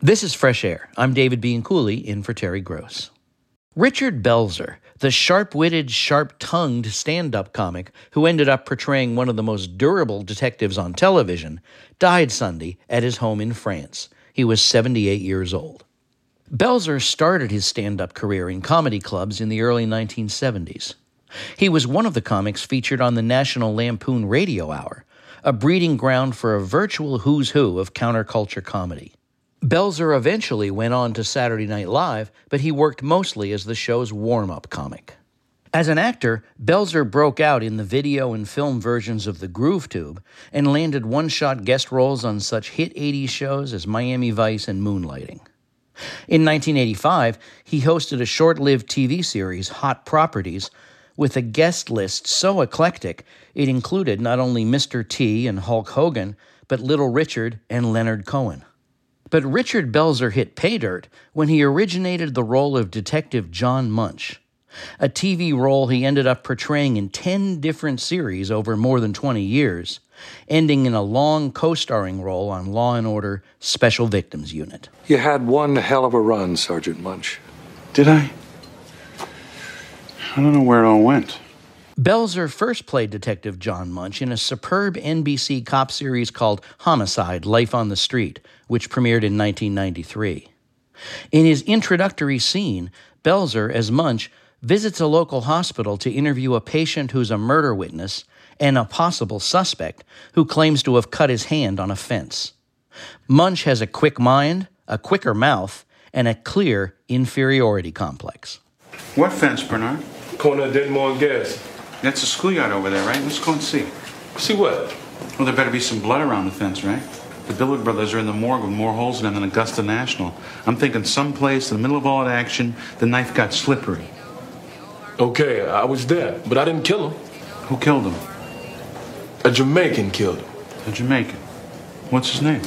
This is Fresh Air. I'm David Bianculli in for Terry Gross. Richard Belzer, the sharp witted, sharp tongued stand up comic who ended up portraying one of the most durable detectives on television, died Sunday at his home in France. He was 78 years old. Belzer started his stand up career in comedy clubs in the early 1970s. He was one of the comics featured on the National Lampoon Radio Hour, a breeding ground for a virtual who's who of counterculture comedy. Belzer eventually went on to Saturday Night Live, but he worked mostly as the show's warm up comic. As an actor, Belzer broke out in the video and film versions of The Groove Tube and landed one shot guest roles on such hit 80s shows as Miami Vice and Moonlighting. In 1985, he hosted a short lived TV series, Hot Properties, with a guest list so eclectic it included not only Mr. T and Hulk Hogan, but Little Richard and Leonard Cohen. But Richard Belzer hit pay dirt when he originated the role of Detective John Munch, a TV role he ended up portraying in 10 different series over more than 20 years, ending in a long co starring role on Law and Order Special Victims Unit. You had one hell of a run, Sergeant Munch. Did I? I don't know where it all went. Belzer first played Detective John Munch in a superb NBC cop series called Homicide Life on the Street, which premiered in 1993. In his introductory scene, Belzer, as Munch, visits a local hospital to interview a patient who's a murder witness and a possible suspect who claims to have cut his hand on a fence. Munch has a quick mind, a quicker mouth, and a clear inferiority complex. What fence, Bernard? Corner of Denmore and Gas. That's the schoolyard over there, right? Let's go and see. See what? Well, there better be some blood around the fence, right? The Billard brothers are in the morgue with more holes in them than Augusta National. I'm thinking someplace in the middle of all that action, the knife got slippery. Okay, I was there, but I didn't kill him. Who killed him? A Jamaican killed him. A Jamaican. What's his name?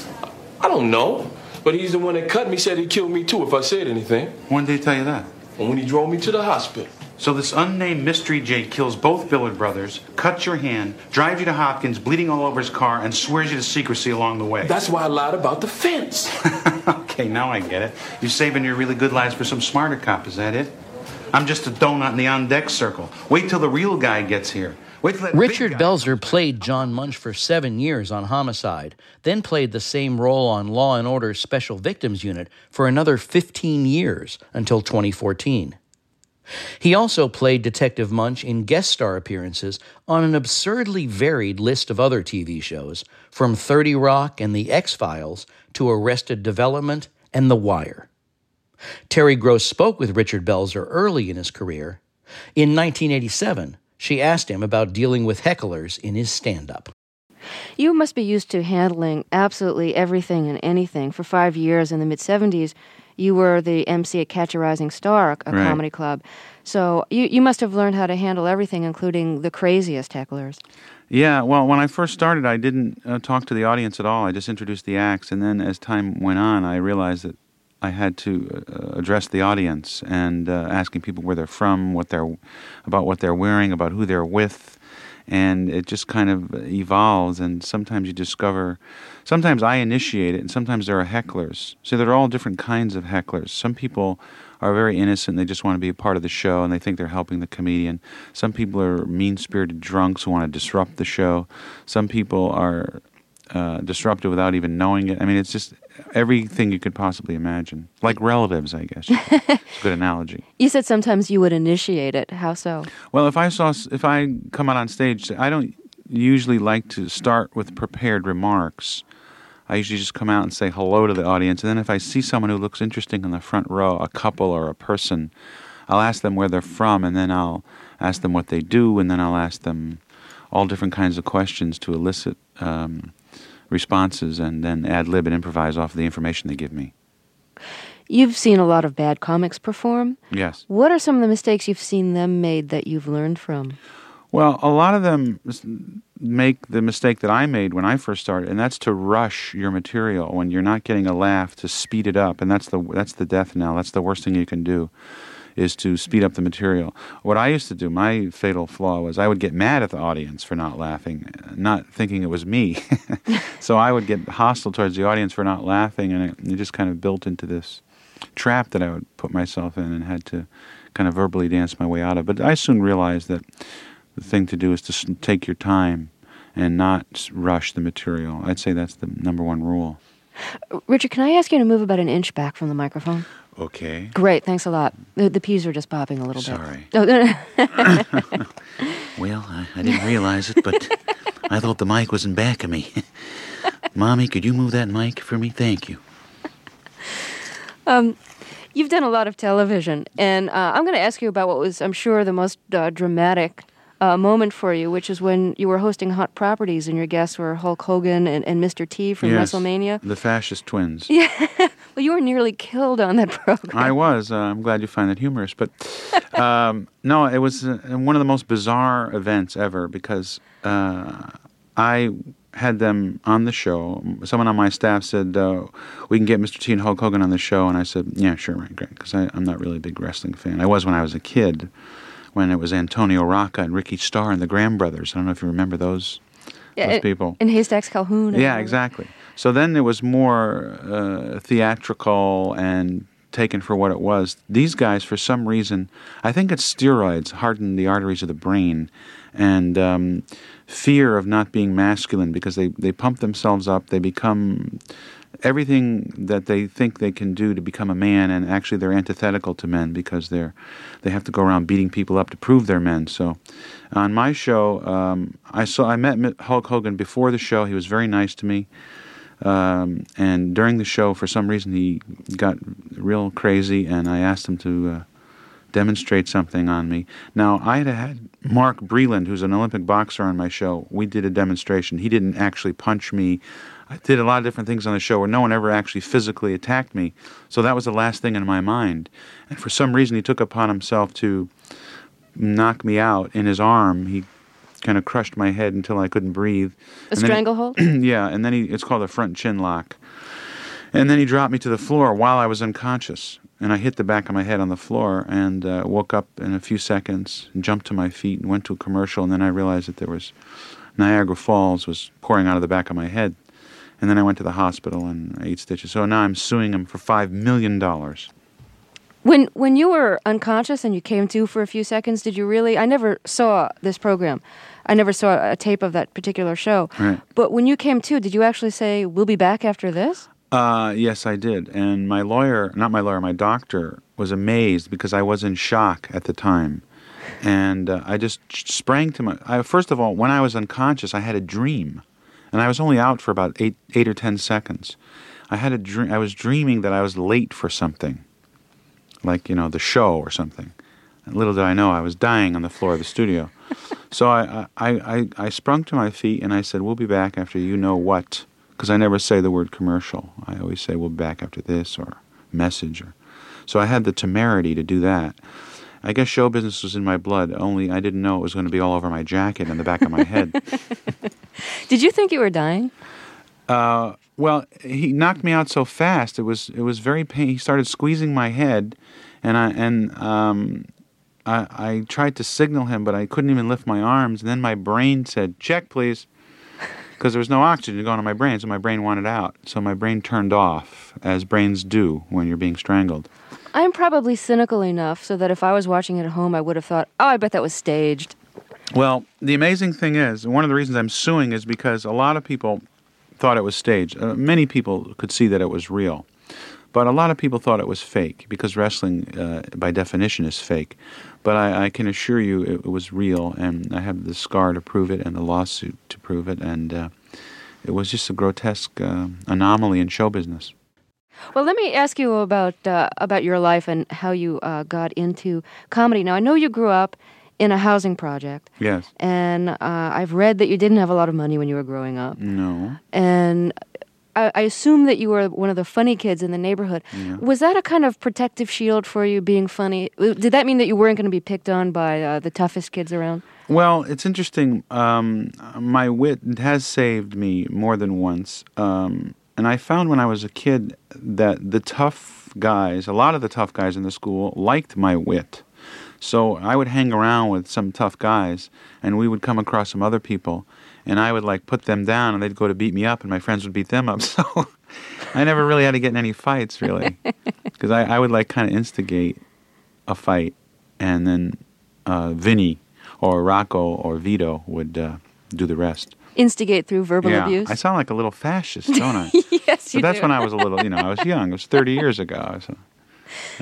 I don't know, but he's the one that cut me. Said he'd kill me too if I said anything. When did he tell you that? When he drove me to the hospital. So this unnamed mystery J kills both Billard brothers, cuts your hand, drives you to Hopkins, bleeding all over his car, and swears you to secrecy along the way. That's why I lied about the fence. okay, now I get it. You're saving your really good lies for some smarter cop, is that it? I'm just a donut in the on deck circle. Wait till the real guy gets here. Wait till that Richard Belzer played John Munch for seven years on Homicide, then played the same role on Law and Order Special Victims Unit for another 15 years until 2014. He also played Detective Munch in guest star appearances on an absurdly varied list of other TV shows, from 30 Rock and The X Files to Arrested Development and The Wire. Terry Gross spoke with Richard Belzer early in his career. In 1987, she asked him about dealing with hecklers in his stand up. You must be used to handling absolutely everything and anything. For five years in the mid 70s, you were the MC at Catch a Rising Star, a Right. comedy club. So you, you must have learned how to handle everything, including the craziest hecklers. Yeah, well, when I first started, I didn't uh, talk to the audience at all. I just introduced the acts, and then as time went on, I realized that I had to uh, address the audience and uh, asking people where they're from, what they're about, what they're wearing, about who they're with, and it just kind of evolves. And sometimes you discover, sometimes I initiate it, and sometimes there are hecklers. So there are all different kinds of hecklers. Some people are very innocent. They just want to be a part of the show and they think they're helping the comedian. Some people are mean spirited drunks who want to disrupt the show. Some people are uh, disruptive without even knowing it. I mean, it's just everything you could possibly imagine. Like relatives, I guess. it's a good analogy. You said sometimes you would initiate it. How so? Well, if I saw, if I come out on stage, I don't usually like to start with prepared remarks. I usually just come out and say hello to the audience, and then if I see someone who looks interesting in the front row, a couple or a person, I'll ask them where they're from, and then I'll ask them what they do, and then I'll ask them all different kinds of questions to elicit um, responses, and then ad lib and improvise off of the information they give me. You've seen a lot of bad comics perform. Yes. What are some of the mistakes you've seen them made that you've learned from? Well, a lot of them make the mistake that I made when I first started, and that's to rush your material when you're not getting a laugh to speed it up, and that's the that's the death knell. That's the worst thing you can do. Is to speed up the material. What I used to do, my fatal flaw was I would get mad at the audience for not laughing, not thinking it was me. so I would get hostile towards the audience for not laughing, and it, just kind of built into this trap that I would put myself in and had to kind of verbally dance my way out of. But I soon realized that the thing to do is to take your time and not rush the material. I'd say that's the number one rule. Richard, can I ask you to move about an inch back from the microphone? Okay. Great, thanks a lot. The, the peas are just popping a little Sorry. bit. Oh, no, no. Well, I, I didn't realize it, but I thought the mic was in back of me. Mommy, could you move that mic for me? Thank you. Um, You've done a lot of television, and uh, I'm going to ask you about what was, I'm sure, the most uh, dramatic uh, moment for you, which is when you were hosting Hot Properties, and your guests were Hulk Hogan and, and Mr. T from Yes, WrestleMania. The fascist twins. Yeah. Well, you were nearly killed on that program. I was. Uh, I'm glad you find that humorous. But um, no, it was uh, one of the most bizarre events ever because uh, I had them on the show. Someone on my staff said, uh, We can get Mr. T and Hulk Hogan on the show. And I said, Yeah, sure, right, great. Because I'm not really a big wrestling fan. I was when I was a kid, when it was Antonio Rocca and Ricky Starr and the Graham Brothers. I don't know if you remember those, Yeah, those and- people. And Haystacks Calhoun. Yeah, exactly. So then it was more uh, theatrical and taken for what it was. These guys, for some reason, I think it's steroids harden the arteries of the brain, and um, fear of not being masculine because they they pump themselves up. They become everything that they think they can do to become a man, and actually they're antithetical to men because they're they have to go around beating people up to prove they're men. So, on my show, um, I saw I met Hulk Hogan before the show. He was very nice to me. Um, and during the show, for some reason, he got real crazy, and I asked him to uh, demonstrate something on me. Now, I had had Mark Breland, who's an Olympic boxer, on my show. We did a demonstration. He didn't actually punch me. I did a lot of different things on the show where no one ever actually physically attacked me. So that was the last thing in my mind. And for some reason, he took upon himself to knock me out in his arm. He kind of crushed my head until I couldn't breathe. A stranglehold? yeah, and then he it's called a front chin lock. And then he dropped me to the floor while I was unconscious. And I hit the back of my head on the floor and uh, woke up in a few seconds, and jumped to my feet and went to a commercial. And then I realized that there was Niagara Falls was pouring out of the back of my head. And then I went to the hospital and I ate stitches. So now I'm suing him for $5 million. When when you were unconscious and you came to for a few seconds, did you really? I never saw this program. I never saw a tape of that particular show. Right. But when you came to, did you actually say, "We'll be back after this"? Uh, yes, I did. And my lawyer, not my lawyer, my doctor was amazed because I was in shock at the time. And uh, I just sprang to my. I, first of all, when I was unconscious, I had a dream. And I was only out for about eight, eight or ten seconds. I had a dream. I was dreaming that I was late for something, like, you know, the show or something. And little did I know I was dying on the floor of the studio. so I, I, I, I sprung to my feet and I said, We'll be back after you know what because I never say the word commercial. I always say we'll be back after this or message or so I had the temerity to do that. I guess show business was in my blood, only I didn't know it was going to be all over my jacket and the back of my head. Did you think you were dying? Uh, well, he knocked me out so fast. It was it was very pain. He started squeezing my head, and I and um, I, I tried to signal him, but I couldn't even lift my arms. And then my brain said, "Check, please," because there was no oxygen going to my brain, so my brain wanted out. So my brain turned off, as brains do when you're being strangled. I'm probably cynical enough so that if I was watching it at home, I would have thought, "Oh, I bet that was staged." Well, the amazing thing is, one of the reasons I'm suing is because a lot of people thought it was staged. Uh, many people could see that it was real. But a lot of people thought it was fake because wrestling, uh, by definition, is fake. But I, I can assure you it, it was real, and I have the scar to prove it and the lawsuit to prove it. And uh, it was just a grotesque uh, anomaly in show business. Well, let me ask you about uh, about your life and how you uh, got into comedy. Now, I know you grew up in a housing project, Yes. and uh, I've read that you didn't have a lot of money when you were growing up, No. and I, I assume that you were one of the funny kids in the neighborhood. Yeah. Was that a kind of protective shield for you, being funny? Did that mean that you weren't going to be picked on by uh, the toughest kids around? Well, it's interesting. Um, my wit has saved me more than once. Um, And I found when I was a kid that the tough guys, a lot of the tough guys in the school, liked my wit. So I would hang around with some tough guys, and we would come across some other people, and I would like put them down, and they'd go to beat me up, and my friends would beat them up. So I never really had to get in any fights, really, because I, I would like kind of instigate a fight, and then uh, Vinny or Rocco or Vito would uh, do the rest. Instigate through verbal yeah, abuse. I sound like a little fascist, don't I? yes, you but that's do. when I was a little, you know, I was young. It was 30 years ago. I was a,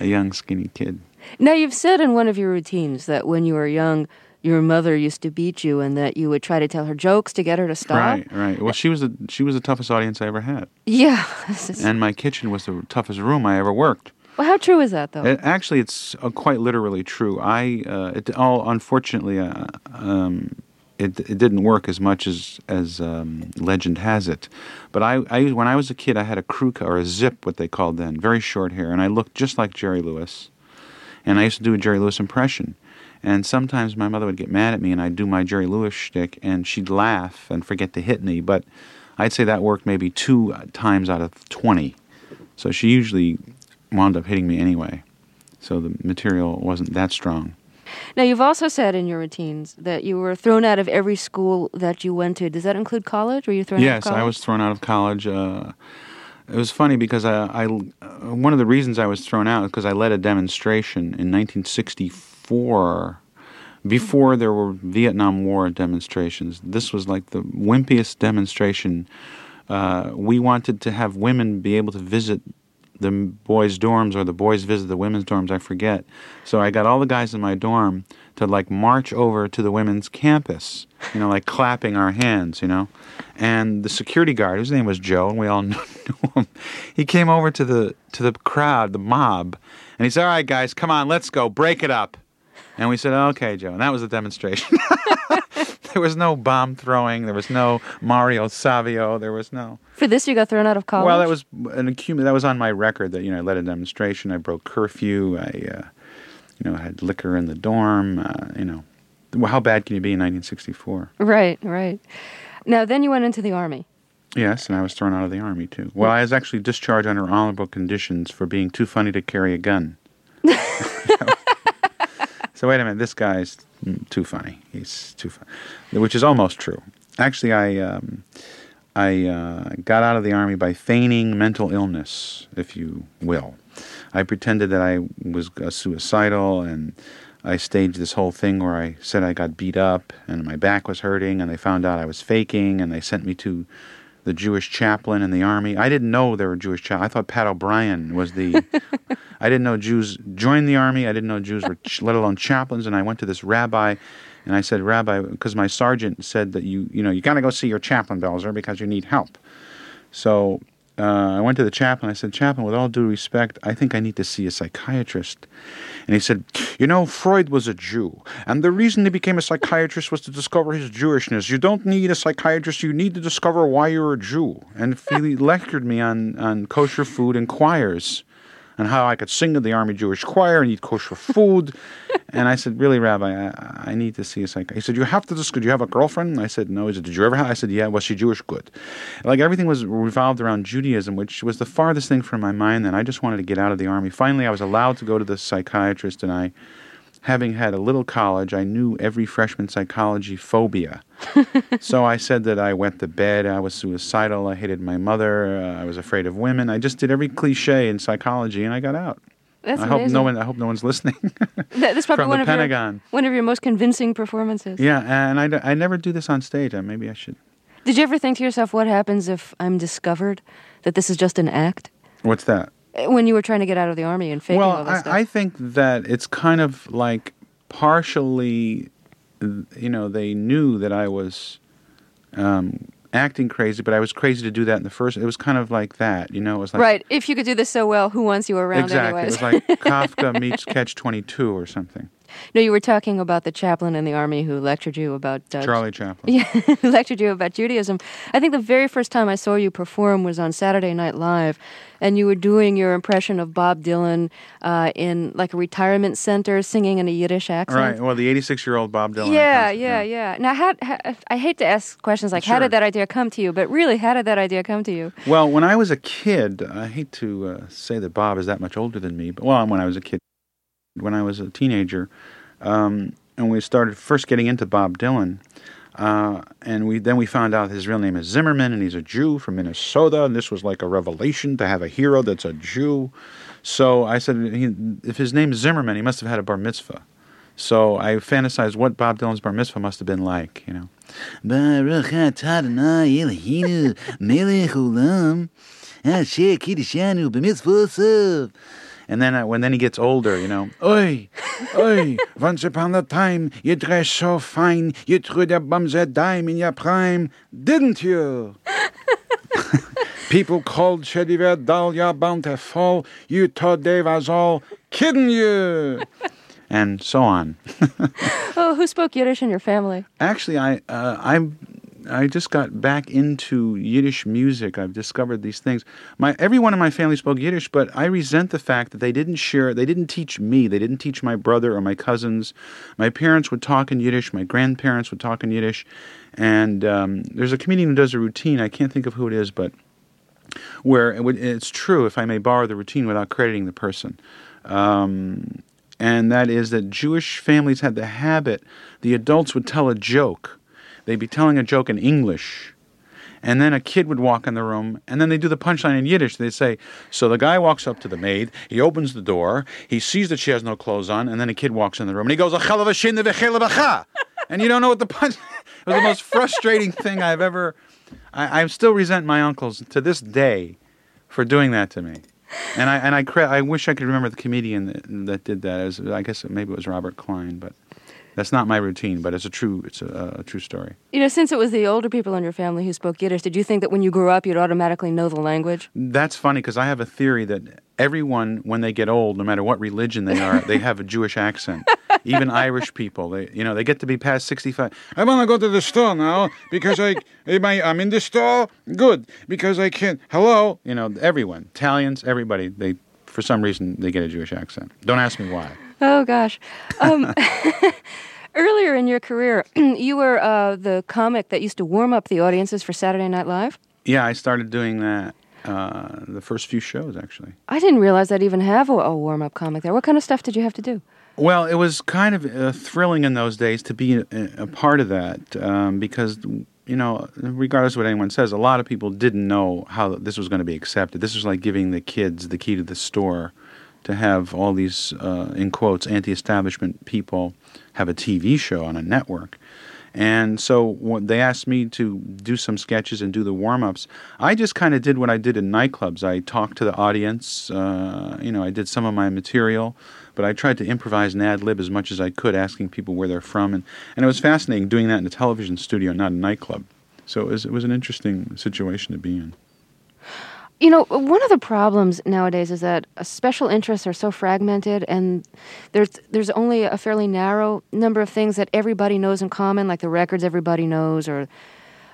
a young, skinny kid. Now, you've said in one of your routines that when you were young, your mother used to beat you, and that you would try to tell her jokes to get her to stop. Right, right. Well, she was the she was the toughest audience I ever had, Yeah. And my kitchen was the toughest room I ever worked. well, how true is that, though? It, actually, it's uh, quite literally true. I uh, it all unfortunately uh, um, it it didn't work as much as as um, legend has it. But I, I when I was a kid, I had a crew cut, or a zip, what they called then, very short hair, and I looked just like Jerry Lewis. And I used to do a Jerry Lewis impression. And sometimes my mother would get mad at me, and I'd do my Jerry Lewis shtick, and she'd laugh and forget to hit me. But I'd say that worked maybe two times out of twenty. So she usually wound up hitting me anyway. So the material wasn't that strong. Now, you've also said in your routines that you were thrown out of every school that you went to. Does that include college? Were you thrown out yes, of college? I was thrown out of college. Uh, it was funny because I, I uh, one of the reasons I was thrown out is because I led a demonstration in 1964 before there were Vietnam War demonstrations. This was like the wimpiest demonstration. Uh, we wanted to have women be able to visit the boys' dorms or the boys visit the women's dorms, I forget. So I got all the guys in my dorm to like march over to the women's campus, you know, like clapping our hands, you know. And the security guard, whose name was Joe, and we all knew him, he came over to the to the crowd, the mob, and he said, "All right, guys, come on, let's go, break it up." And we said, "Okay, Joe." And that was the demonstration. there was no bomb throwing. There was no Mario Savio. There was no. For this, you got thrown out of college? Well, that was an accum- That was on my record. That you know, I led a demonstration. I broke curfew. I, uh, you know, had liquor in the dorm. Uh, you know, well, how bad can you be in 1964? Right, right. Now, then you went into the army. Yes, and I was thrown out of the army too. Well, I was actually discharged under honorable conditions for being too funny to carry a gun. so wait a minute, this guy's too funny. He's too funny, which is almost true. Actually, I um, I uh, got out of the army by feigning mental illness, if you will. I pretended that I was uh, suicidal and. I staged this whole thing where I said I got beat up and my back was hurting, and they found out I was faking, and they sent me to the Jewish chaplain in the army. I didn't know there were Jewish chaplains. I thought Pat O'Brien was the. I didn't know Jews joined the army. I didn't know Jews were, ch- let alone chaplains. And I went to this rabbi, and I said, Rabbi, because my sergeant said that you, you know, you got to go see your chaplain, Belzer, because you need help. So uh, I went to the chaplain. I said, Chaplain, with all due respect, I think I need to see a psychiatrist. And he said, You know, Freud was a Jew. And the reason he became a psychiatrist was to discover his Jewishness. You don't need a psychiatrist, you need to discover why you're a Jew. And he lectured me on, on kosher food and choirs and how I could sing in the Army Jewish choir and eat kosher food. and I said, Really, Rabbi, I, I need to see a psychiatrist. He said, You have to discuss. Do you have a girlfriend? And I said, No. He said, Did you ever have? I said, Yeah. Was she Jewish? Good. Like everything was revolved around Judaism, which was the farthest thing from my mind. And I just wanted to get out of the Army. Finally, I was allowed to go to the psychiatrist, and I. Having had a little college, I knew every freshman psychology phobia. so I said that I went to bed, I was suicidal, I hated my mother, uh, I was afraid of women. I just did every cliche in psychology, and I got out. That's I hope amazing. no one. I hope no one's listening. That's probably from one the of Pentagon. Your, one of your most convincing performances. yeah, and I, I never do this on stage. Maybe I should. Did you ever think to yourself, what happens if I'm discovered that this is just an act? What's that? Uh, When you were trying to get out of the army and faking all well, that I, stuff. I think that it's kind of like partially, you know, they knew that I was um, acting crazy, but I was crazy to do that in the first. It was kind of like that, you know. It was like right. If you could do this so well, who wants you around exactly. anyways? It was like Kafka meets Catch Twenty Two or something. No, you were talking about the chaplain in the army who lectured you about uh, Charlie Chaplin. Yeah, who lectured you about Judaism. I think the very first time I saw you perform was on Saturday Night Live, and you were doing your impression of Bob Dylan uh, in like a retirement center, singing in a Yiddish accent. Right. Well, the 86 year old Bob Dylan. Yeah, yeah, yeah. Now, how, how, I hate to ask questions like, how did that idea come to you? But really, how did that idea come to you? Well, when I was a kid, I hate to uh, say that Bob is that much older than me, but well, when I was a kid, when I was a teenager, um, and we started first getting into Bob Dylan, uh, and we then we found out his real name is Zimmerman, and he's a Jew from Minnesota, and this was like a revelation to have a hero that's a Jew. So I said, he, if his name is Zimmerman, he must have had a bar mitzvah. So I fantasized what Bob Dylan's bar mitzvah must have been like, you know. Baruch melech olam, asher kiddushanu. And then uh, when then he gets older, you know, oi, oi, once upon a time you dressed so fine, you threw the bums a dime in your prime, didn't you? People called Shediver Dahlia bountiful, you thought they was all kidding you. and so on. Oh, who spoke Yiddish in your family? Actually, I uh, I I just got back into Yiddish music. I've discovered these things. My everyone in my family spoke Yiddish, but I resent the fact that they didn't share. They didn't teach me. They didn't teach my brother or my cousins. My parents would talk in Yiddish. My grandparents would talk in Yiddish. And um, there's a comedian who does a routine. I can't think of who it is, but where it would, it's true, if I may borrow the routine without crediting the person. Um, and that is that Jewish families had the habit, the adults would tell a joke. They'd be telling a joke in English. And then a kid would walk in the room, and then they do the punchline in Yiddish. They say, So the guy walks up to the maid, he opens the door, he sees that she has no clothes on, and then a kid walks in the room, and he goes, "Achal v'shin v'chel v'cha." And you don't know what the punch. it was the most frustrating thing I've ever. I, I still resent my uncles to this day for doing that to me. And I and I I wish I could remember the comedian that, that did that. Was, I guess maybe it was Robert Klein, but that's not my routine. But it's a true it's a, a true story. You know, since it was the older people in your family who spoke Yiddish, did you think that when you grew up you'd automatically know the language? That's funny because I have a theory that everyone, when they get old, no matter what religion they are, they have a Jewish accent. Even Irish people, they you know they get to be past sixty-five. I want to go to the store now because I am I, I'm in the store. Good because I can't. Hello, you know everyone, Italians, everybody. They for some reason they get a Jewish accent. Don't ask me why. Oh gosh. Um, earlier in your career, you were uh, the comic that used to warm up the audiences for Saturday Night Live. Yeah, I started doing that uh, the first few shows actually. I didn't realize I'd even have a, a warm up comic there. What kind of stuff did you have to do? Well, it was kind of uh, thrilling in those days to be a, a part of that um, because, you know, regardless of what anyone says, a lot of people didn't know how this was going to be accepted. This was like giving the kids the key to the store to have all these, uh, in quotes, anti establishment people have a TV show on a network. And so they asked me to do some sketches and do the warm ups. I just kind of did what I did in nightclubs. I talked to the audience. Uh, you know, I did some of my material, but I tried to improvise and ad lib as much as I could, asking people where they're from. And, and it was fascinating doing that in a television studio, not a nightclub. So it was, it was an interesting situation to be in. You know, one of the problems nowadays is that uh, special interests are so fragmented, and there's there's only a fairly narrow number of things that everybody knows in common, like the records everybody knows or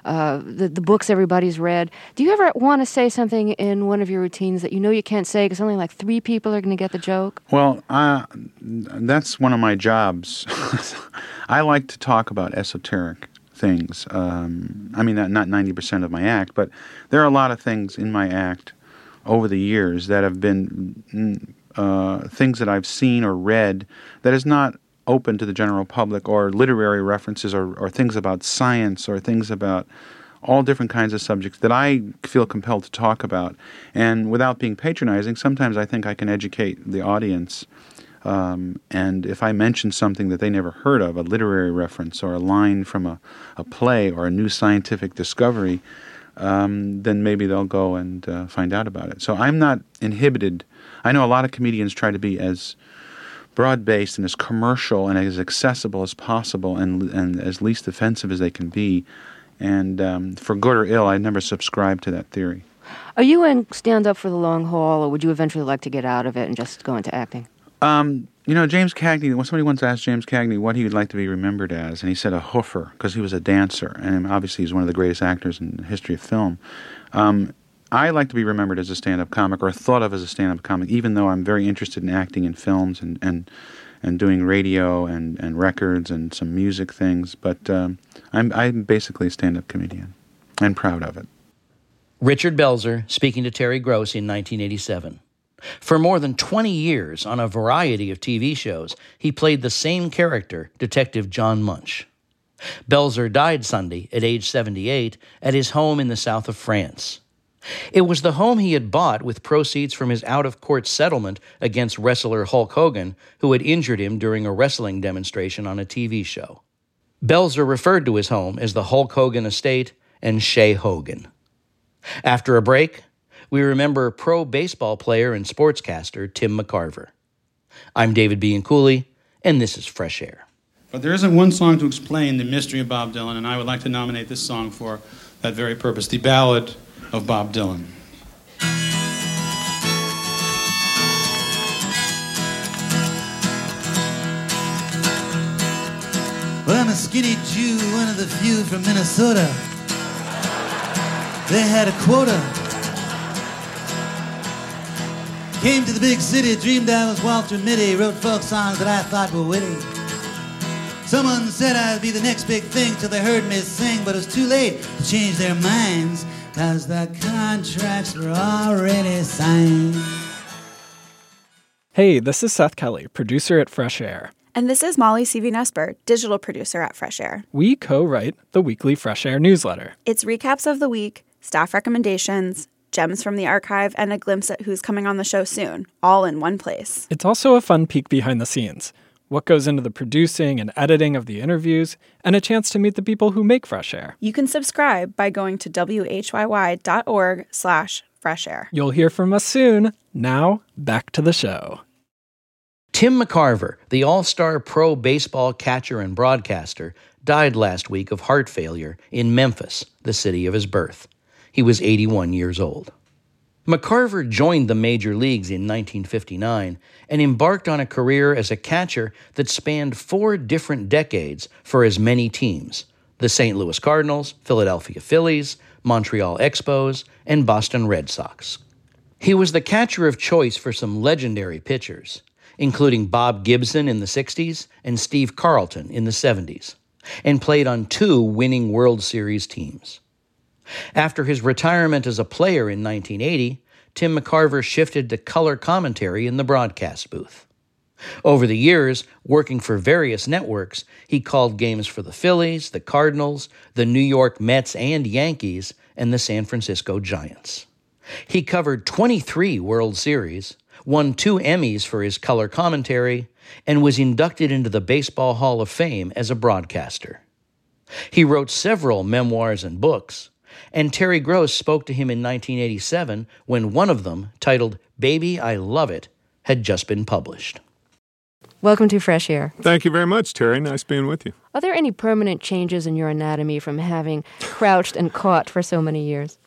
uh, the the books everybody's read. Do you ever want to say something in one of your routines that you know you can't say because only like three people are going to get the joke? Well, uh, that's one of my jobs. I like to talk about esoteric things. Um, I mean, not ninety percent of my act, but there are a lot of things in my act over the years that have been mm, uh, things that I've seen or read that is not open to the general public, or literary references, or, or things about science, or things about all different kinds of subjects that I feel compelled to talk about. And without being patronizing, sometimes I think I can educate the audience. Um, and if I mention something that they never heard of, a literary reference or a line from a, a play or a new scientific discovery, um, then maybe they'll go and uh, find out about it. So I'm not inhibited. I know a lot of comedians try to be as broad based and as commercial and as accessible as possible and, and as least offensive as they can be. And um, for good or ill, I never subscribe to that theory. Are you in stand up for the long haul, or would you eventually like to get out of it and just go into acting? Um, you know, James Cagney, when somebody once asked James Cagney what he would like to be remembered as, and he said a hoofer because he was a dancer, and obviously he's one of the greatest actors in the history of film. Um, I like to be remembered as a stand-up comic, or thought of as a stand-up comic, even though I'm very interested in acting in films and and, and doing radio and, and records and some music things. But um, I'm I'm basically a stand-up comedian, and proud of it. Richard Belzer speaking to Terry Gross in 1987. For more than 20 years, on a variety of TV shows, he played the same character, Detective John Munch. Belzer died Sunday at age 78 at his home in the south of France. It was the home he had bought with proceeds from his out of court settlement against wrestler Hulk Hogan, who had injured him during a wrestling demonstration on a TV show. Belzer referred to his home as the Hulk Hogan estate and Chez Hogan. After a break, we remember pro baseball player and sportscaster Tim McCarver. I'm David Bianculli, and this is Fresh Air. But there isn't one song to explain the mystery of Bob Dylan, and I would like to nominate this song for that very purpose the Ballad of Bob Dylan. Well, I'm a skinny Jew, one of the few from Minnesota. They had a quota. Came to the big city, dreamed I was Walter Mitty, wrote folk songs that I thought were witty. Someone said I'd be the next big thing till they heard me sing, but it was too late to change their minds, cause the contracts were already signed. Hey, this is Seth Kelly, producer at Fresh Air. And this is Molly Seavy-Nesper, digital producer at Fresh Air. We co write the weekly Fresh Air newsletter. It's recaps of the week, staff recommendations, gems from the archive, and a glimpse at who's coming on the show soon, all in one place. It's also a fun peek behind the scenes what goes into the producing and editing of the interviews, and a chance to meet the people who make Fresh Air. You can subscribe by going to whyy.org slash fresh air. You'll hear from us soon. Now, back to the show. Tim McCarver, the all star pro baseball catcher and broadcaster, died last week of heart failure in Memphis, the city of his birth. He was 81 years old. McCarver joined the major leagues in 1959 and embarked on a career as a catcher that spanned four different decades for as many teams the St. Louis Cardinals, Philadelphia Phillies, Montreal Expos, and Boston Red Sox. He was the catcher of choice for some legendary pitchers, including Bob Gibson in the 60s and Steve Carlton in the 70s, and played on two winning World Series teams. After his retirement as a player in 1980, Tim McCarver shifted to color commentary in the broadcast booth. Over the years, working for various networks, he called games for the Phillies, the Cardinals, the New York Mets and Yankees, and the San Francisco Giants. He covered 23 World Series, won two Emmys for his color commentary, and was inducted into the Baseball Hall of Fame as a broadcaster. He wrote several memoirs and books, and Terry Gross spoke to him in 1987 when one of them, titled Baby, I Love It, had just been published. Welcome to Fresh Air. Thank you very much, Terry. Nice being with you. Are there any permanent changes in your anatomy from having crouched and caught for so many years?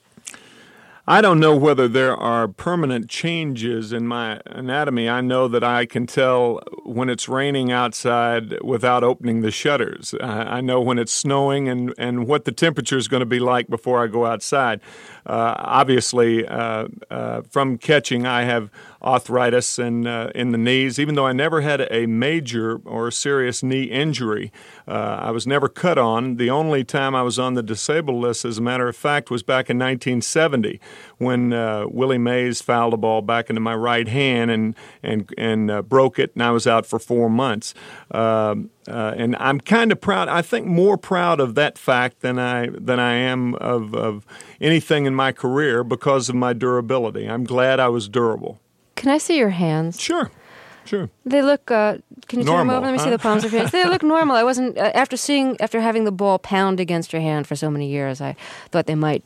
I don't know whether there are permanent changes in my anatomy. I know that I can tell when it's raining outside without opening the shutters. I know when it's snowing and, and what the temperature is going to be like before I go outside. Uh, obviously, uh, uh, from catching, I have arthritis in, uh, in the knees, even though I never had a major or serious knee injury. Uh, I was never cut on. The only time I was on the disabled list, as a matter of fact, was back in 1970 when uh, Willie Mays fouled a ball back into my right hand and, and, and uh, broke it, and I was out for four months. Um, uh, and I'm kind of proud. I think more proud of that fact than I than I am of, of anything in my career because of my durability. I'm glad I was durable. Can I see your hands? Sure. Sure. They look. Uh, can you normal, turn them over? Let me huh? see the palms of your hands. They look normal. I wasn't uh, after seeing after having the ball pound against your hand for so many years. I thought they might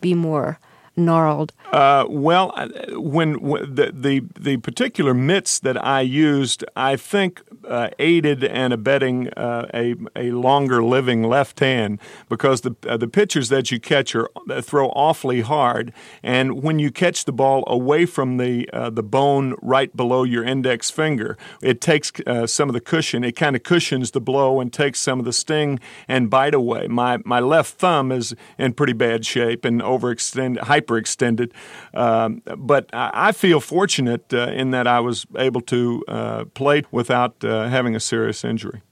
be more gnarled. Uh, well, when, when the, the the particular mitts that I used, I think uh, aided and abetting uh, a, a longer living left hand because the, uh, the pitchers that you catch are, uh, throw awfully hard. And when you catch the ball away from the, uh, the bone right below your index finger, it takes uh, some of the cushion, it kind of cushions the blow and takes some of the sting and bite away. My, my left thumb is in pretty bad shape and overextended, hyperextended. Um, but I, feel fortunate in that I was able to play without uh, having a serious injury.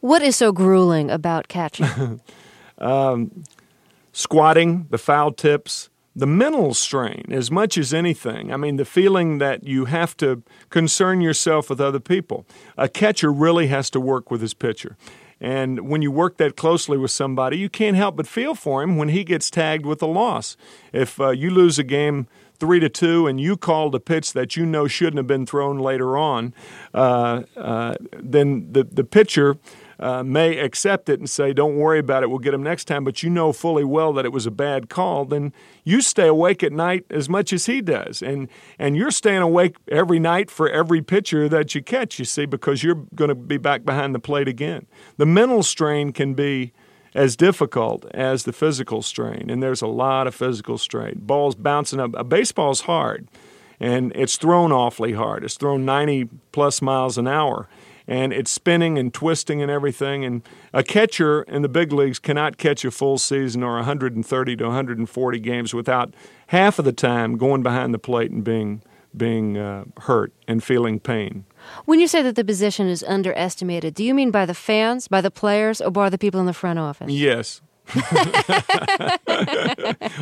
What is so grueling about catching? um, squatting, the foul tips, the mental strain as much as anything. I mean, the feeling that you have to concern yourself with other people. A catcher really has to work with his pitcher. And when you work that closely with somebody, you can't help but feel for him when he gets tagged with a loss. If uh, you lose a game three to two, and you called a pitch that you know shouldn't have been thrown later on, uh, uh, then the the pitcher. Uh, may accept it and say, "Don't worry about it. We'll get him next time." But you know fully well that it was a bad call. Then you stay awake at night as much as he does, and and you're staying awake every night for every pitcher that you catch. You see, because you're going to be back behind the plate again. The mental strain can be as difficult as the physical strain, and there's a lot of physical strain. Balls bouncing up. A baseball's hard, and it's thrown awfully hard. It's thrown 90 plus miles an hour, and it's spinning and twisting and everything. And a catcher in the big leagues cannot catch a full season or 130 to 140 games without half of the time going behind the plate and being being uh, hurt and feeling pain. When you say that the position is underestimated, do you mean by the fans, by the players, or by the people in the front office? Yes.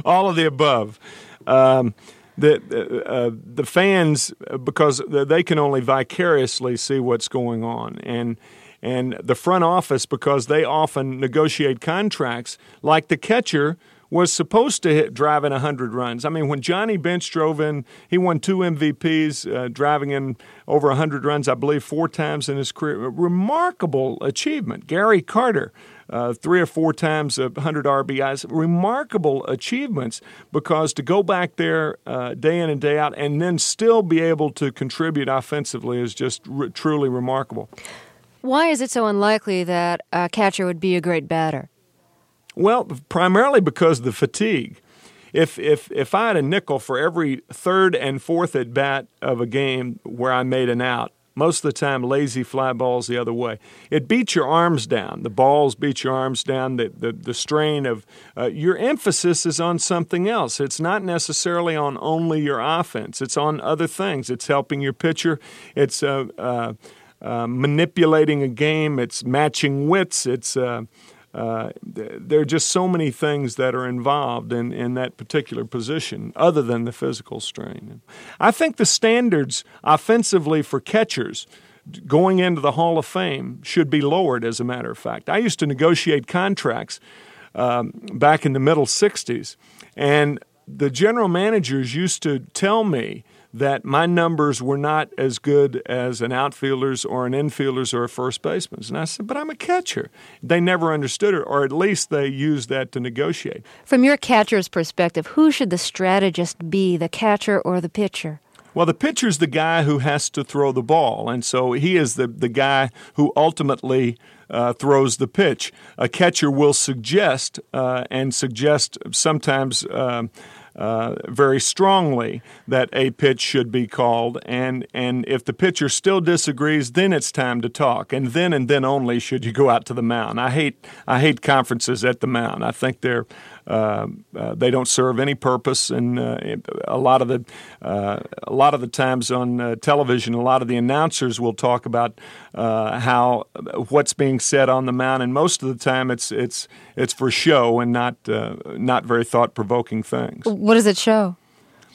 All of the above. Um, the uh, the fans because they can only vicariously see what's going on and and the front office because they often negotiate contracts like the catcher was supposed to hit driving 100 runs. I mean, when Johnny Bench drove in, he won two MVPs, uh, driving in over 100 runs, I believe, four times in his career. A remarkable achievement. Gary Carter, uh, three or four times 100 RBIs. Remarkable achievements because to go back there uh, day in and day out and then still be able to contribute offensively is just truly remarkable. Why is it so unlikely that a catcher would be a great batter? Well, primarily because of the fatigue. If, if, if I had a nickel for every third and fourth at bat of a game where I made an out, most of the time lazy fly balls the other way. It beats your arms down. The balls beat your arms down. The, the, the strain of uh, your emphasis is on something else. It's not necessarily on only your offense, it's on other things. It's helping your pitcher. It's uh, uh, uh manipulating a game. It's matching wits. It's uh, there are just so many things that are involved in, in that particular position other than the physical strain. I think the standards offensively for catchers going into the Hall of Fame should be lowered, as a matter of fact. I used to negotiate contracts um, back in the middle 60s, and the general managers used to tell me that my numbers were not as good as an outfielder's or an infielder's or a first baseman's. And I said, but I'm a catcher. They never understood it, or at least they used that to negotiate. From your catcher's perspective, who should the strategist be, the catcher or the pitcher? Well, the pitcher's the guy who has to throw the ball, and so he is the, the guy who ultimately uh, throws the pitch. A catcher will suggest uh, and suggest sometimes. Uh, uh, very strongly that a pitch should be called, and and if the pitcher still disagrees, then it's time to talk, and then and then only should you go out to the mound. I hate I hate conferences at the mound. I think they're they don't serve any purpose, and uh, a lot of the uh, a lot of the times on uh, television, a lot of the announcers will talk about how what's being said on the mound, and most of the time it's it's it's for show and not not very thought provoking things. What does it show?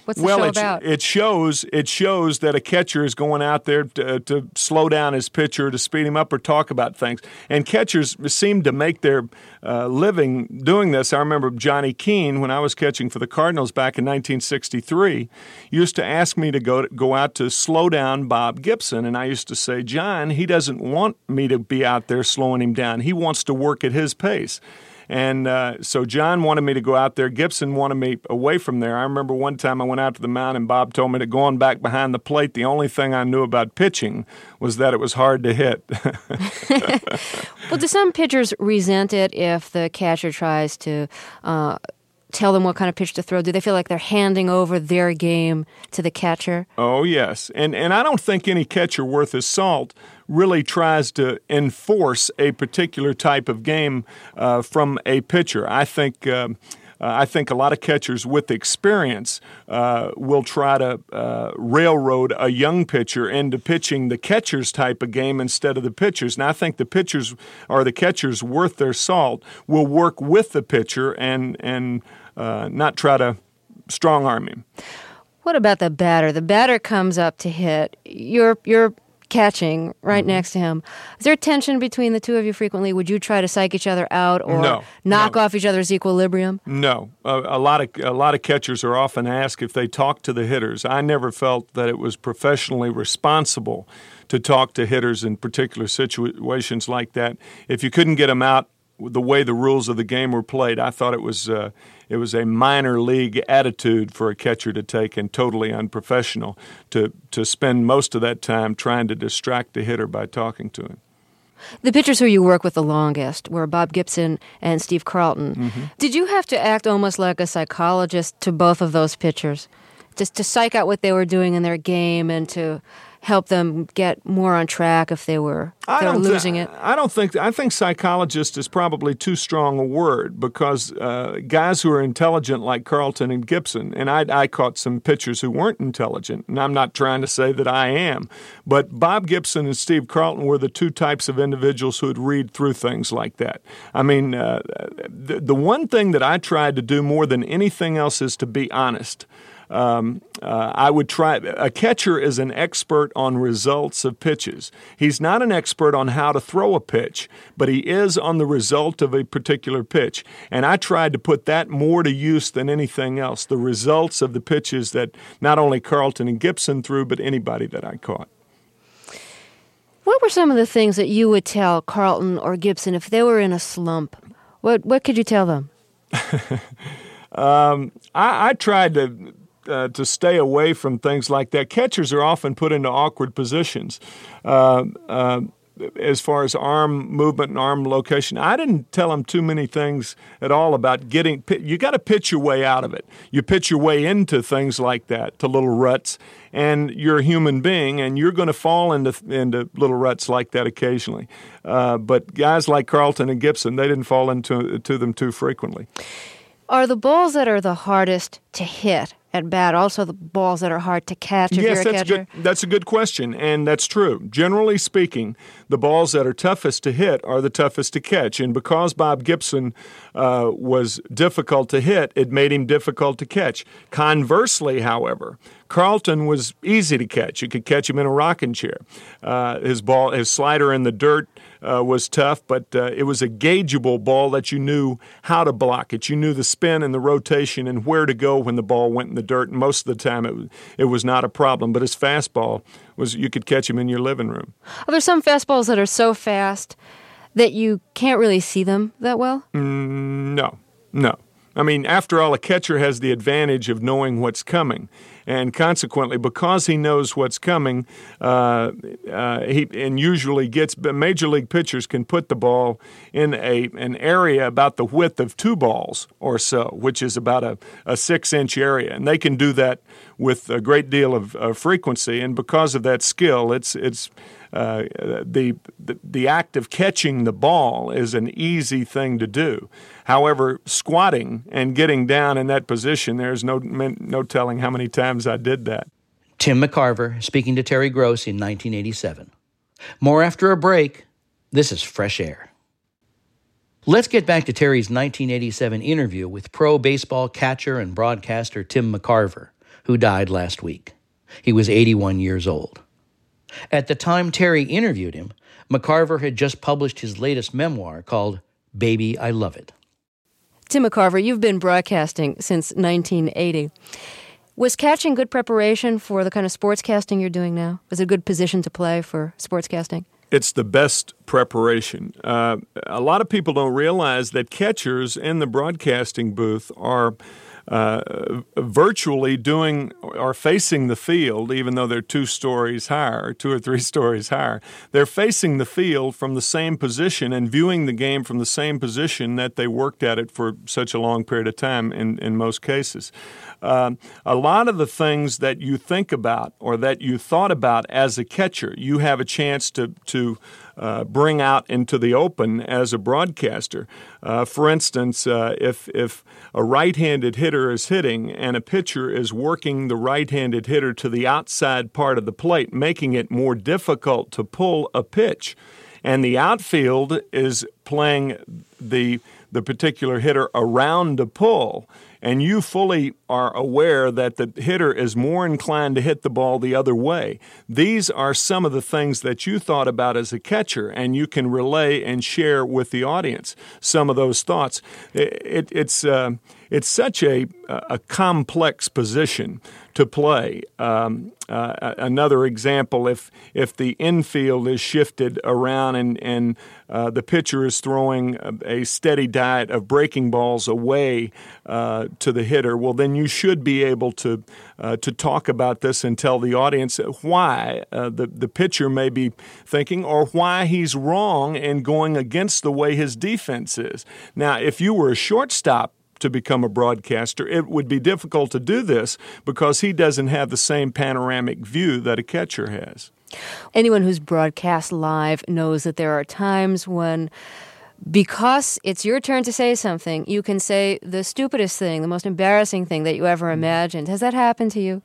What's the well, show it, about? it shows it shows that a catcher is going out there to, to, slow down his pitcher, to speed him up, or talk about things. And catchers seem to make their uh, living doing this. I remember Johnny Keane when I was catching for the Cardinals back in 1963 used to ask me to go go out to slow down Bob Gibson, and I used to say, John, he doesn't want me to be out there slowing him down. He wants to work at his pace. And uh, so John wanted me to go out there. Gibson wanted me away from there. I remember one time I went out to the mound and Bob told me to go on back behind the plate. The only thing I knew about pitching was that it was hard to hit. well, do some pitchers resent it if the catcher tries to uh, tell them what kind of pitch to throw? Do they feel like they're handing over their game to the catcher? Oh yes, and and I don't think any catcher worth his salt really tries to enforce a particular type of game uh, from a pitcher. I think. Um, uh, I think a lot of catchers with experience uh, will try to uh, railroad a young pitcher into pitching the catcher's type of game instead of the pitcher's. And I think the pitchers or the catchers worth their salt will work with the pitcher and and uh, not try to strong arm him. What about the batter? The batter comes up to hit. You're you're catching right mm-hmm. next to him. Is there tension between the two of you frequently? Would you try to psych each other out or no, knock no. off each other's equilibrium? No. Uh, a lot of a lot of catchers are often asked if they talk to the hitters. I never felt that it was professionally responsible to talk to hitters in particular situations like that. If you couldn't get them out the way the rules of the game were played, I thought it was uh, it was a minor league attitude for a catcher to take and totally unprofessional to to spend most of that time trying to distract the hitter by talking to him. The pitchers who you work with the longest were Bob Gibson and Steve Carlton. Mm-hmm. Did you have to act almost like a psychologist to both of those pitchers? Just to psych out what they were doing in their game and to help them get more on track if they were, if they were losing th- it? I don't think. I think psychologist is probably too strong a word because uh, guys who are intelligent like Carlton and Gibson, and I, I caught some pitchers who weren't intelligent, and I'm not trying to say that I am, but Bob Gibson and Steve Carlton were the two types of individuals who would read through things like that. I mean, uh, the, the one thing that I tried to do more than anything else is to be honest. Um, uh, I would try. A catcher is an expert on results of pitches. He's not an expert on how to throw a pitch, but he is on the result of a particular pitch. And I tried to put that more to use than anything else the results of the pitches that not only Carlton and Gibson threw, but anybody that I caught. What were some of the things that you would tell Carlton or Gibson if they were in a slump? What what could you tell them? um, I, I tried to uh, to stay away from things like that. Catchers are often put into awkward positions. Uh, uh, as far as arm movement and arm location, I didn't tell them too many things at all about getting. You got to pitch your way out of it. You pitch your way into things like that, to little ruts, and you're a human being, and you're going to fall into into little ruts like that occasionally. Uh, but guys like Carlton and Gibson, they didn't fall into to them too frequently. Are the balls that are the hardest to hit at bat also the balls that are hard to catch yes, you're a that's? Good, that's a good question, and that's true. Generally speaking, the balls that are toughest to hit are the toughest to catch. And because Bob Gibson uh, was difficult to hit, it made him difficult to catch. Conversely, however, Carlton was easy to catch. You could catch him in a rocking chair. Uh, his ball, his slider in the dirt uh, was tough, but uh, it was a gaugeable ball that you knew how to block it. You knew the spin and the rotation and where to go when the ball went in the dirt. And most of the time, it was, it was not a problem. But his fastball was you could catch him in your living room. Are there some fastballs that are so fast that you can't really see them that well? Mm, no, no. I mean, after all, a catcher has the advantage of knowing what's coming and consequently, because he knows what's coming, uh, uh, he and usually gets. Major league pitchers can put the ball in a an area about the width of two balls or so, which is about a, a six inch area, and they can do that with a great deal of, of frequency. And because of that skill, it's it's uh, the, the, the act of catching the ball is an easy thing to do. However, squatting and getting down in that position, there's no no telling how many times I did that. Tim McCarver speaking to Terry Gross in 1987. More after a break. This is Fresh Air. Let's get back to Terry's 1987 interview with pro baseball catcher and broadcaster Tim McCarver, who died last week. He was 81 years old. At the time Terry interviewed him, McCarver had just published his latest memoir called Baby, I Love It. Tim McCarver, you've been broadcasting since 1980. Was catching good preparation for the kind of sportscasting you're doing now? Was it a good position to play for sportscasting? it's the best preparation. Uh, a lot of people don't realize that catchers in the broadcasting booth are uh, virtually doing or facing the field, even though they're two stories higher, two or three stories higher. They're facing the field from the same position and viewing the game from the same position that they worked at it for such a long period of time in, in most cases. Uh, a lot of the things that you think about or that you thought about as a catcher, you have a chance to, to uh, bring out into the open as a broadcaster. Uh, for instance, uh, if, if a right handed hitter is hitting and a pitcher is working the right handed hitter to the outside part of the plate, making it more difficult to pull a pitch, and the outfield is playing the the particular hitter around the pull, and you fully are aware that the hitter is more inclined to hit the ball the other way. These are some of the things that you thought about as a catcher, and you can relay and share with the audience some of those thoughts. It, it, it's uh, it's such a, a complex position to play. Um, uh, another example, if if the infield is shifted around and and uh, the pitcher is throwing a, steady diet of breaking balls away uh, to the hitter, well, then you should be able to uh, to talk about this and tell the audience why uh, the the pitcher may be thinking or why he's wrong in going against the way his defense is. Now, if you were a shortstop to become a broadcaster. It would be difficult to do this because he doesn't have the same panoramic view that a catcher has. Anyone who's broadcast live knows that there are times when because it's your turn to say something, you can say the stupidest thing, the most embarrassing thing that you ever mm-hmm. imagined. Has that happened to you?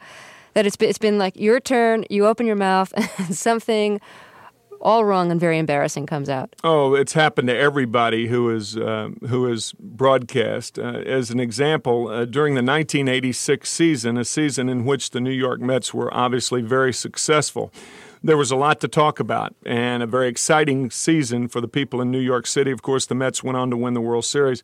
That it's been, it's been like your turn, you open your mouth, and something all wrong and very embarrassing comes out. Oh, it's happened to everybody who is uh, who is broadcast. Uh, as an example, uh, during the 1986 season, a season in which the New York Mets were obviously very successful. There was a lot to talk about and a very exciting season for the people in New York City. Of course, the Mets went on to win the World Series.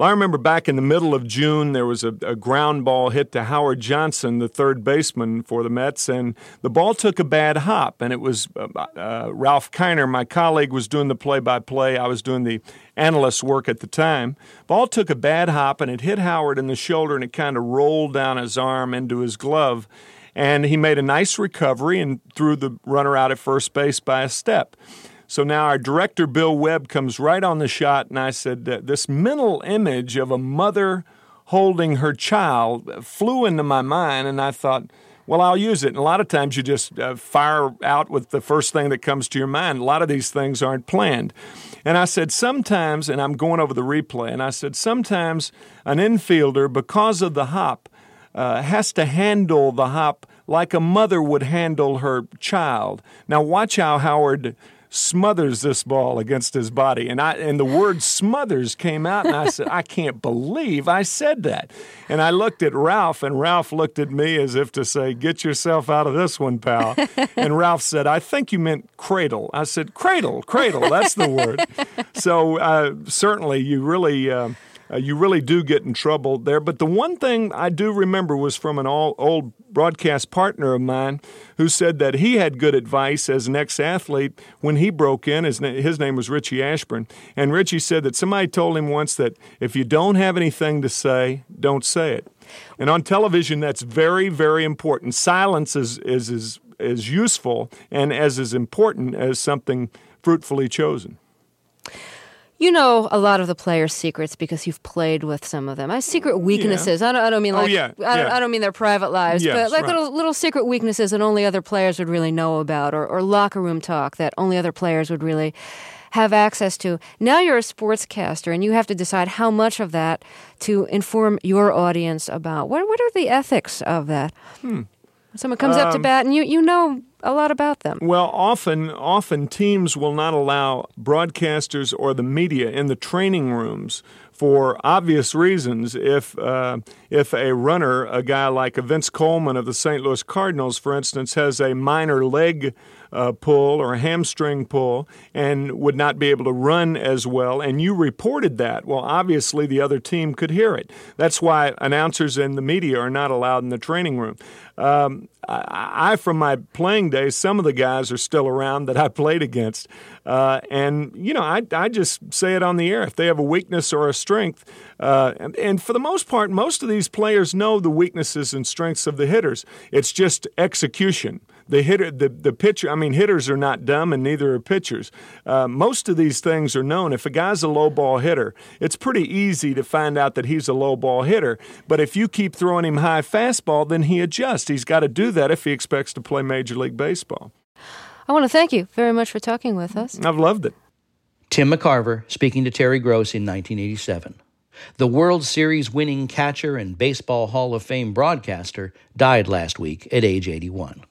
Well, I remember back in the middle of June, there was a, a, ground ball hit to Howard Johnson, the third baseman for the Mets, and the ball took a bad hop. And it was uh, uh, Ralph Kiner, my colleague, was doing the play-by-play. I was doing the analyst work at the time. Ball took a bad hop, and it hit Howard in the shoulder, and it kind of rolled down his arm into his glove. And he made a nice recovery and threw the runner out at first base by a step. So now our director, Bill Webb, comes right on the shot, and I said, This mental image of a mother holding her child flew into my mind, and I thought, well, I'll use it. And a lot of times you just uh, fire out with the first thing that comes to your mind. A lot of these things aren't planned. And I said, sometimes, and I'm going over the replay, and I said, sometimes an infielder, because of the hop, uh, has to handle the hop like a mother would handle her child. Now, watch how Howard smothers this ball against his body. And I and the word smothers came out and I said, I can't believe I said that. And I looked at Ralph and Ralph looked at me as if to say, Get yourself out of this one, pal. and Ralph said, I think you meant cradle. I said, Cradle, cradle, that's the word. so uh, certainly you really uh, uh, you really do get in trouble there. But the one thing I do remember was from an all, old broadcast partner of mine who said that he had good advice as an ex athlete when he broke in. His, na- his name was Richie Ashburn. And Richie said that somebody told him once that if you don't have anything to say, don't say it. And on television, that's very, very important. Silence is, is, is, is useful and as is important as something fruitfully chosen. You know a lot of the players' secrets because you've played with some of them. I secret weaknesses. Yeah. I, don't, I don't mean oh, like oh, yeah. I, don't, yeah. I don't mean their private lives, yes, but like right. little little secret weaknesses that only other players would really know about, or, or locker room talk that only other players would really have access to. Now you're a sportscaster, and you have to decide how much of that to inform your audience about. What what are the ethics of that? Hmm. Someone comes um, up to um, bat, and you you know a lot about them. Well, often often teams will not allow broadcasters or the media in the training rooms for obvious reasons. If uh, if a runner, a guy like Vince Coleman of the St. Louis Cardinals, for instance, has a minor leg uh, pull or a hamstring pull and would not be able to run as well, and you reported that, well, obviously the other team could hear it. That's why announcers and the media are not allowed in the training room. Um, I, I, from my playing days, some of the guys are still around that I played against. Uh, and, you know, I, I just say it on the air. If they have a weakness or a strength, uh, and, and, for the most part, most of these players know the weaknesses and strengths of the hitters. It's just execution the hitter, the, the pitcher, I mean, hitters are not dumb and neither are pitchers. Uh, most of these things are known. If a guy's a low ball hitter, it's pretty easy to find out that he's a low ball hitter. But if you keep throwing him high fastball, then he adjusts. He's got to do that if he expects to play Major League Baseball. I want to thank you very much for talking with us. I've loved it. Tim McCarver speaking to Terry Gross in 1987. The World Series winning catcher and Baseball Hall of Fame broadcaster died last week at age 81.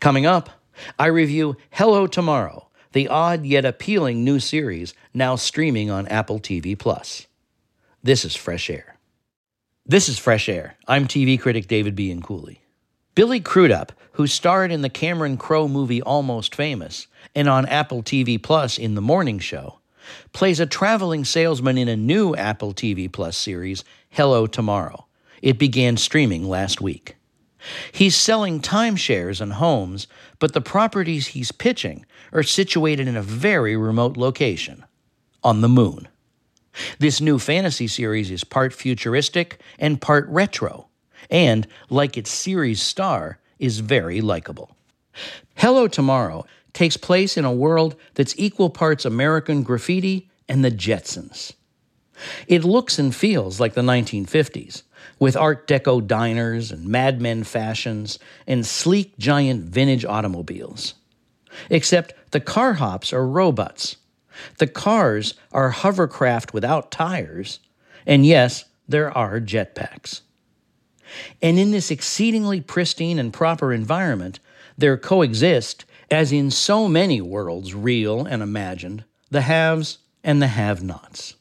Coming up, I review Hello Tomorrow, the odd yet appealing new series now streaming on Apple TV Plus. This is Fresh Air. This is Fresh Air. I'm TV critic David Bianculli. Billy Crudup, who starred in the Cameron Crowe movie Almost Famous and on Apple TV Plus in The Morning Show, plays a traveling salesman in a new Apple TV Plus series, Hello Tomorrow. It began streaming last week. He's selling timeshares and homes, but the properties he's pitching are situated in a very remote location on the moon. This new fantasy series is part futuristic and part retro, and, like its series star, is very likable. Hello Tomorrow takes place in a world that's equal parts American graffiti and the Jetsons. It looks and feels like the 1950s, with Art Deco diners and Mad Men fashions and sleek giant vintage automobiles. Except the car hops are robots. The cars are hovercraft without tires. And yes, there are jetpacks. And in this exceedingly pristine and proper environment, there coexist, as in so many worlds, real and imagined, the haves and the have nots.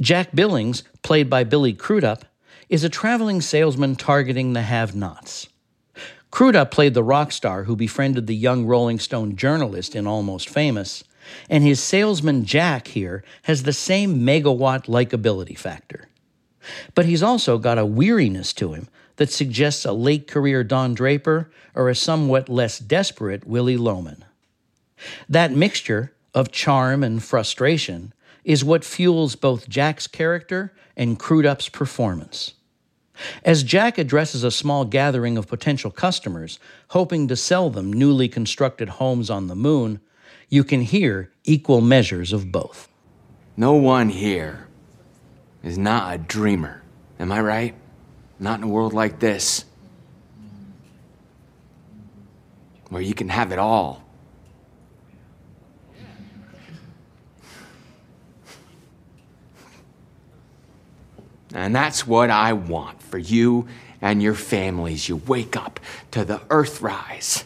Jack Billings, played by Billy Crudup, is a traveling salesman targeting the have nots. Crudup played the rock star who befriended the young Rolling Stone journalist in Almost Famous, and his salesman Jack here has the same megawatt likability factor. But he's also got a weariness to him that suggests a late career Don Draper or a somewhat less desperate Willy Loman. That mixture of charm and frustration is what fuels both Jack's character and Crudup's performance. As Jack addresses a small gathering of potential customers, hoping to sell them newly constructed homes on the moon, you can hear equal measures of both. No one here is not a dreamer. Am I right? Not in a world like this, where you can have it all. And that's what I want for you and your families. You wake up to the earth rise.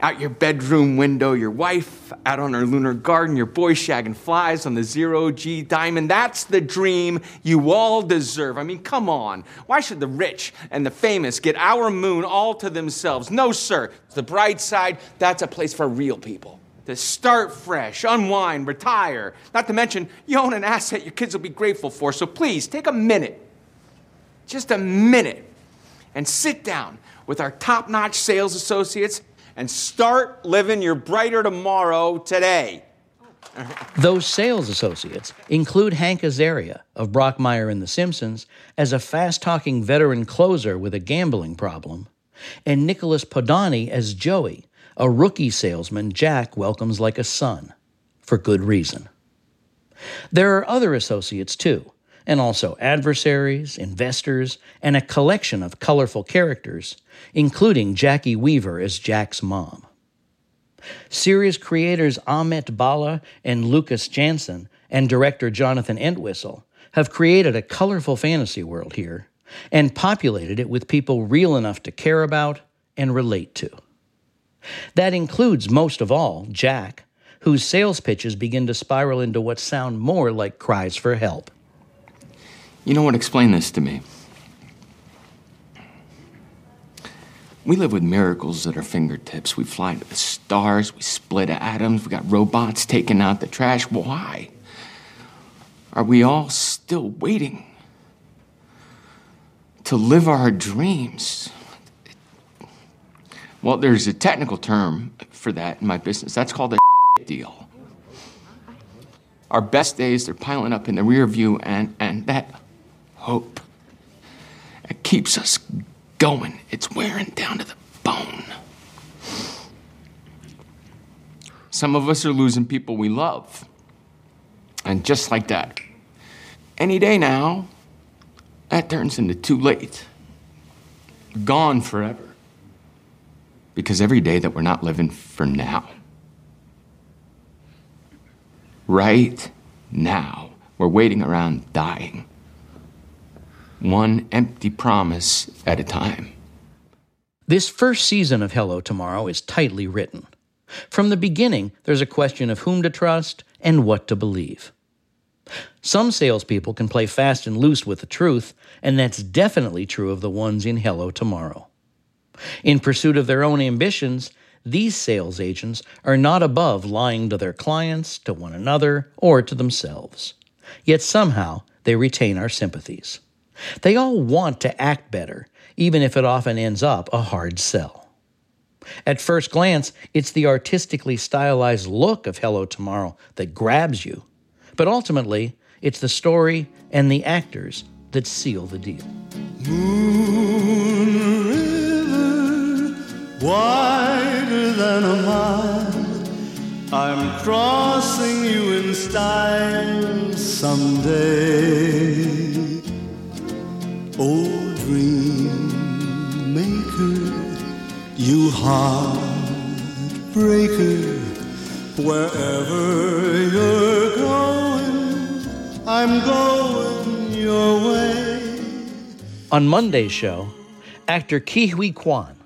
Out your bedroom window, your wife out on her lunar garden, your boy shagging flies on the zero G diamond. That's the dream you all deserve. I mean, come on. Why should the rich and the famous get our moon all to themselves? No, sir. The bright side, that's a place for real people to start fresh, unwind, retire. Not to mention, you own an asset your kids will be grateful for. So please take a minute just a minute and sit down with our top notch sales associates and start living your brighter tomorrow today. Those sales associates include Hank Azaria of Brockmire and The Simpsons as a fast talking veteran closer with a gambling problem, and Nicholas Podany as Joey, a rookie salesman Jack welcomes like a son, for good reason. There are other associates too, and also adversaries, investors, and a collection of colorful characters, including Jacki Weaver as Jack's mom. Series creators Amit Bhalla and Lucas Jansen and director Jonathan Entwistle have created a colorful fantasy world here and populated it with people real enough to care about and relate to. That includes, most of all, Jack, whose sales pitches begin to spiral into what sound more like cries for help. You know what? Explain this to me. We live with miracles at our fingertips. We fly to the stars, we split atoms, we got robots taking out the trash. Why? Are we all still waiting to live our dreams? Well, there's a technical term for that in my business. That's called a deal. Our best days, they're piling up in the rear view, and, and that hope, it keeps us going. It's wearing down to the bone. Some of us are losing people we love. And just like that, any day now, that turns into too late. Gone forever. Because every day that we're not living for now, right now, we're waiting around dying. One empty promise at a time. This first season of Hello Tomorrow is tightly written. From the beginning, there's a question of whom to trust and what to believe. Some salespeople can play fast and loose with the truth, and that's definitely true of the ones in Hello Tomorrow. In pursuit of their own ambitions, these sales agents are not above lying to their clients, to one another, or to themselves. Yet somehow they retain our sympathies. They all want to act better, even if it often ends up a hard sell. At first glance, it's the artistically stylized look of Hello Tomorrow that grabs you, but ultimately, it's the story and the actors that seal the deal. Wider than a mile. I'm crossing you in style someday. Oh, dream maker, you heartbreaker, wherever you're going, I'm going your way. On Monday's show, actor Huy Quan.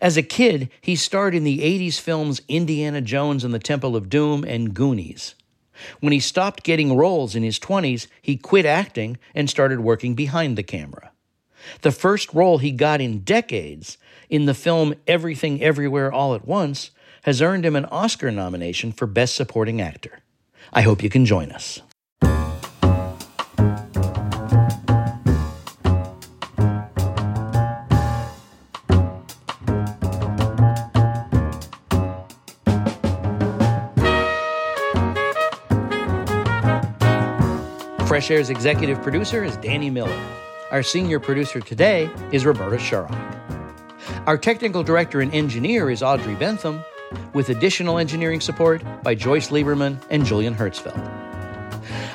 As a kid, he starred in the 80s films Indiana Jones and the Temple of Doom and Goonies. When he stopped getting roles in his 20s, he quit acting and started working behind the camera. The first role he got in decades, in the film Everything Everywhere All at Once, has earned him an Oscar nomination for Best Supporting Actor. I hope you can join us. Fresh Air's executive producer is Danny Miller. Our senior producer today is Roberta Shorrock. Our technical director and engineer is Audrey Bentham, with additional engineering support by Joyce Lieberman and Julian Hertzfeld.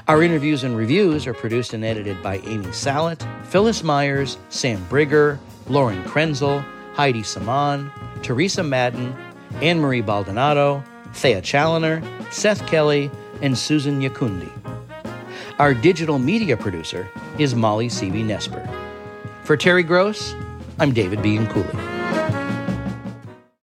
Our interviews and reviews are produced and edited by Amy Salet, Phyllis Myers, Sam Brigger, Lauren Krenzel, Heidi Saman, Teresa Madden, Anne Marie Baldonado, Thea Challoner, Seth Kelly, and Susan Nyakundi. Our digital media producer is Molly Seavy-Nesper. For Terry Gross, I'm David B. Cooley.